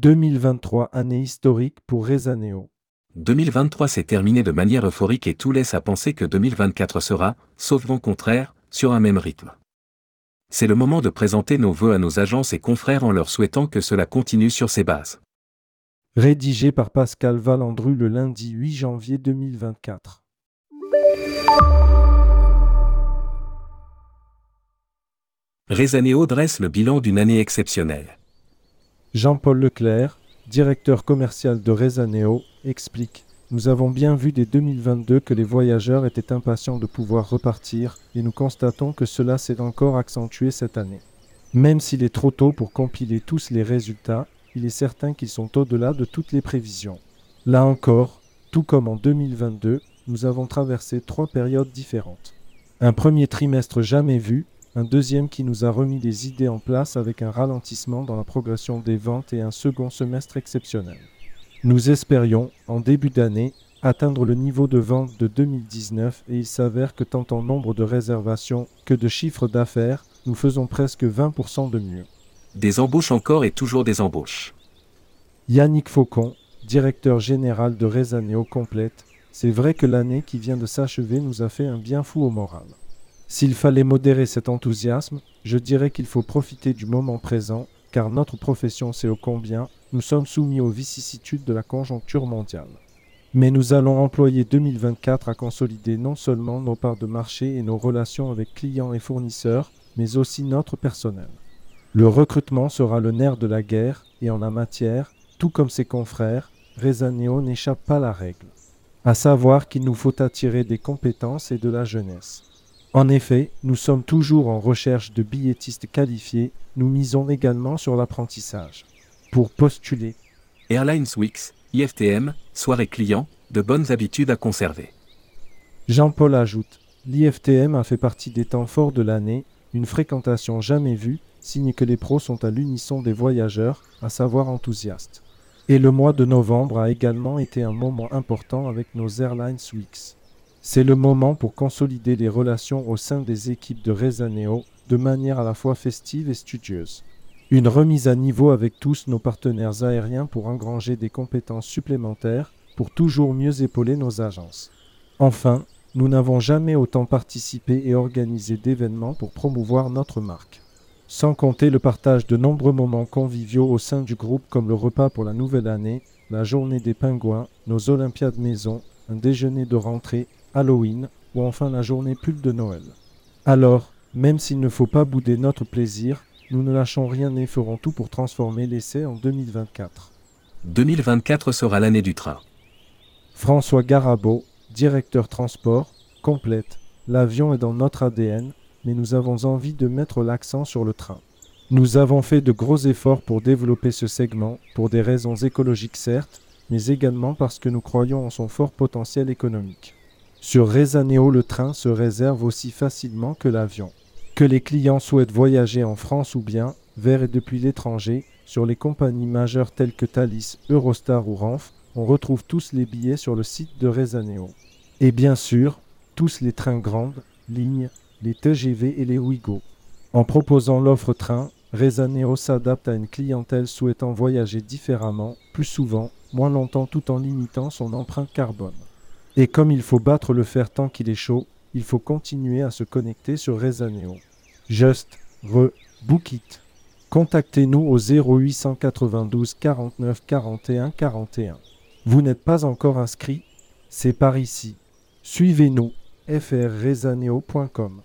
2023, année historique pour Rezaneo. 2023 s'est terminé de manière euphorique et tout laisse à penser que 2024 sera, sauf vent contraire, sur un même rythme. C'est le moment de présenter nos vœux à nos agences et confrères en leur souhaitant que cela continue sur ces bases. Rédigé par Pascal Valandru le lundi 8 janvier 2024. Rezaneo dresse le bilan d'une année exceptionnelle. Jean-Paul Leclerc, directeur commercial de Rezaneo, explique Nous avons bien vu dès 2022 que les voyageurs étaient impatients de pouvoir repartir et nous constatons que cela s'est encore accentué cette année. Même s'il est trop tôt pour compiler tous les résultats, il est certain qu'ils sont au-delà de toutes les prévisions. Là encore, tout comme en 2022, nous avons traversé trois périodes différentes. Un premier trimestre jamais vu, un deuxième qui nous a remis des idées en place avec un ralentissement dans la progression des ventes et un second semestre exceptionnel. Nous espérions, en début d'année, atteindre le niveau de vente de 2019 et il s'avère que tant en nombre de réservations que de chiffre d'affaires, nous faisons presque 20% de mieux. Des embauches encore et toujours des embauches. Yannick Faucon, directeur général de Rezaneo Complète, c'est vrai que l'année qui vient de s'achever nous a fait un bien fou au moral. S'il fallait modérer cet enthousiasme, je dirais qu'il faut profiter du moment présent, car notre profession sait ô combien nous sommes soumis aux vicissitudes de la conjoncture mondiale. Mais nous allons employer 2024 à consolider non seulement nos parts de marché et nos relations avec clients et fournisseurs, mais aussi notre personnel. Le recrutement sera le nerf de la guerre et en la matière, tout comme ses confrères, Rezaneo n'échappe pas à la règle, à savoir qu'il nous faut attirer des compétences et de la jeunesse. En effet, nous sommes toujours en recherche de billettistes qualifiés, nous misons également sur l'apprentissage. Pour postuler, Airlines Weeks, IFTM, soirée client, de bonnes habitudes à conserver. Jean-Paul ajoute L'IFTM a fait partie des temps forts de l'année, une fréquentation jamais vue, signe que les pros sont à l'unisson des voyageurs, à savoir enthousiastes. Et le mois de novembre a également été un moment important avec nos Airlines Weeks. C'est le moment pour consolider les relations au sein des équipes de Rezaneo de manière à la fois festive et studieuse. Une remise à niveau avec tous nos partenaires aériens pour engranger des compétences supplémentaires pour toujours mieux épauler nos agences. Enfin, nous n'avons jamais autant participé et organisé d'événements pour promouvoir notre marque. Sans compter le partage de nombreux moments conviviaux au sein du groupe comme le repas pour la nouvelle année, la journée des pingouins, nos Olympiades maison, un déjeuner de rentrée, Halloween ou enfin la journée pull de Noël. Alors, même s'il ne faut pas bouder notre plaisir, nous ne lâchons rien et ferons tout pour transformer l'essai en 2024. 2024 sera l'année du train. François Garabot, directeur transport, complète. L'avion est dans notre ADN, mais nous avons envie de mettre l'accent sur le train. Nous avons fait de gros efforts pour développer ce segment, pour des raisons écologiques certes, mais également parce que nous croyons en son fort potentiel économique. Sur Rezaneo, le train se réserve aussi facilement que l'avion. Que les clients souhaitent voyager en France ou bien, vers et depuis l'étranger, sur les compagnies majeures telles que Thalys, Eurostar ou Ranf, on retrouve tous les billets sur le site de Rezaneo. Et bien sûr, tous les trains grandes, lignes, les TGV et les Ouigo. En proposant l'offre train, Rezaneo s'adapte à une clientèle souhaitant voyager différemment, plus souvent, moins longtemps tout en limitant son empreinte carbone. Et comme il faut battre le fer tant qu'il est chaud, il faut continuer à se connecter sur Rezaneo. Just, re, book it. Contactez-nous au 0892 49 41 41. Vous n'êtes pas encore inscrit? C'est par ici. Suivez-nous frrezaneo.com.